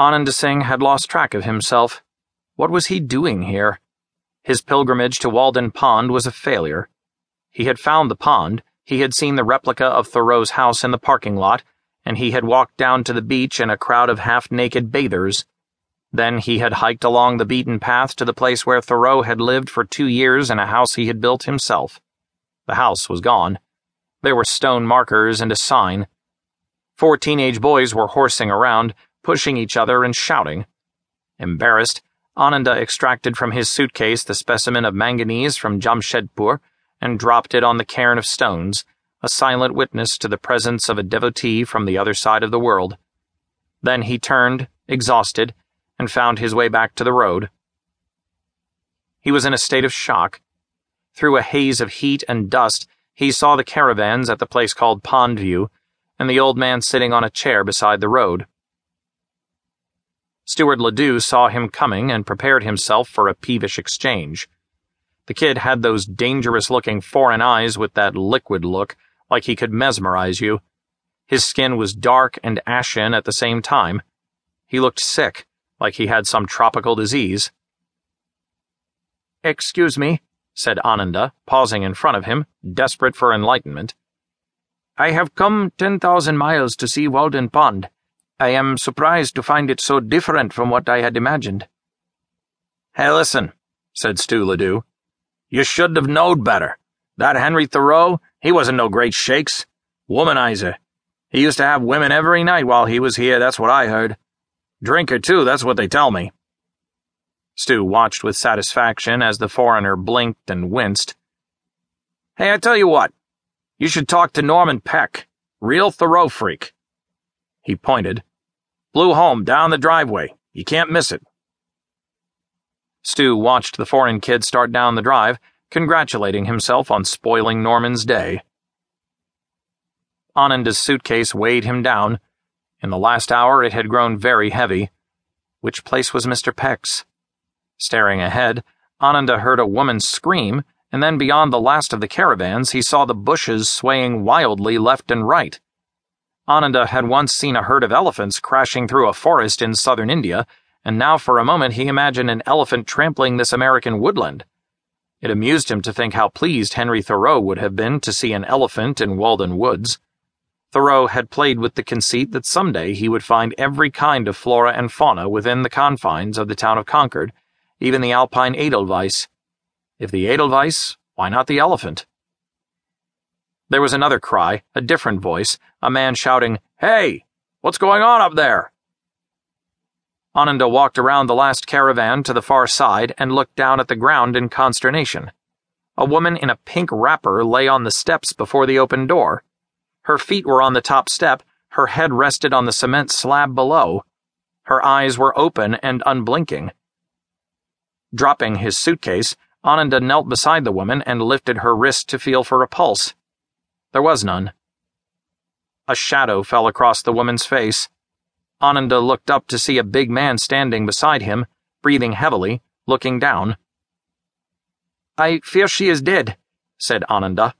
Ananda Singh had lost track of himself. What was he doing here? His pilgrimage to Walden Pond was a failure. He had found the pond, he had seen the replica of Thoreau's house in the parking lot, and he had walked down to the beach in a crowd of half naked bathers. Then he had hiked along the beaten path to the place where Thoreau had lived for two years in a house he had built himself. The house was gone. There were stone markers and a sign. Four teenage boys were horsing around, pushing each other and shouting. Embarrassed, Ananda extracted from his suitcase the specimen of manganese from Jamshedpur and dropped it on the cairn of stones, a silent witness to the presence of a devotee from the other side of the world. Then he turned, exhausted, and found his way back to the road. He was in a state of shock. Through a haze of heat and dust, he saw the caravans at the place called Pondview, and the old man sitting on a chair beside the road. Steward Ledoux saw him coming and prepared himself for a peevish exchange. The kid had those dangerous looking foreign eyes with that liquid look, like he could mesmerize you. His skin was dark and ashen at the same time. He looked sick, like he had some tropical disease. Excuse me, said Ananda, pausing in front of him, desperate for enlightenment. I have come 10,000 miles to see Walden Pond. I am surprised to find it so different from what I had imagined. Hey, listen, said Stu Ledoux. You should have knowed better. That Henry Thoreau, he wasn't no great shakes. Womanizer. He used to have women every night while he was here, that's what I heard. Drinker, too, that's what they tell me. Stu watched with satisfaction as the foreigner blinked and winced. Hey, I tell you what. You should talk to Norman Peck. Real Thoreau freak. He pointed. Blue home down the driveway. You can't miss it. Stu watched the foreign kid start down the drive, congratulating himself on spoiling Norman's day. Ananda's suitcase weighed him down. In the last hour, it had grown very heavy. Which place was Mr. Peck's? Staring ahead, Ananda heard a woman scream, and then beyond the last of the caravans, he saw the bushes swaying wildly left and right. Ananda had once seen a herd of elephants crashing through a forest in southern India, and now for a moment he imagined an elephant trampling this American woodland. It amused him to think how pleased Henry Thoreau would have been to see an elephant in Walden Woods. Thoreau had played with the conceit that someday he would find every kind of flora and fauna within the confines of the town of Concord, even the alpine edelweiss. If the edelweiss, why not the elephant? There was another cry, a different voice, a man shouting, Hey! What's going on up there? Ananda walked around the last caravan to the far side and looked down at the ground in consternation. A woman in a pink wrapper lay on the steps before the open door. Her feet were on the top step, her head rested on the cement slab below. Her eyes were open and unblinking. Dropping his suitcase, Ananda knelt beside the woman and lifted her wrist to feel for a pulse. There was none. A shadow fell across the woman's face. Ananda looked up to see a big man standing beside him, breathing heavily, looking down. I fear she is dead, said Ananda.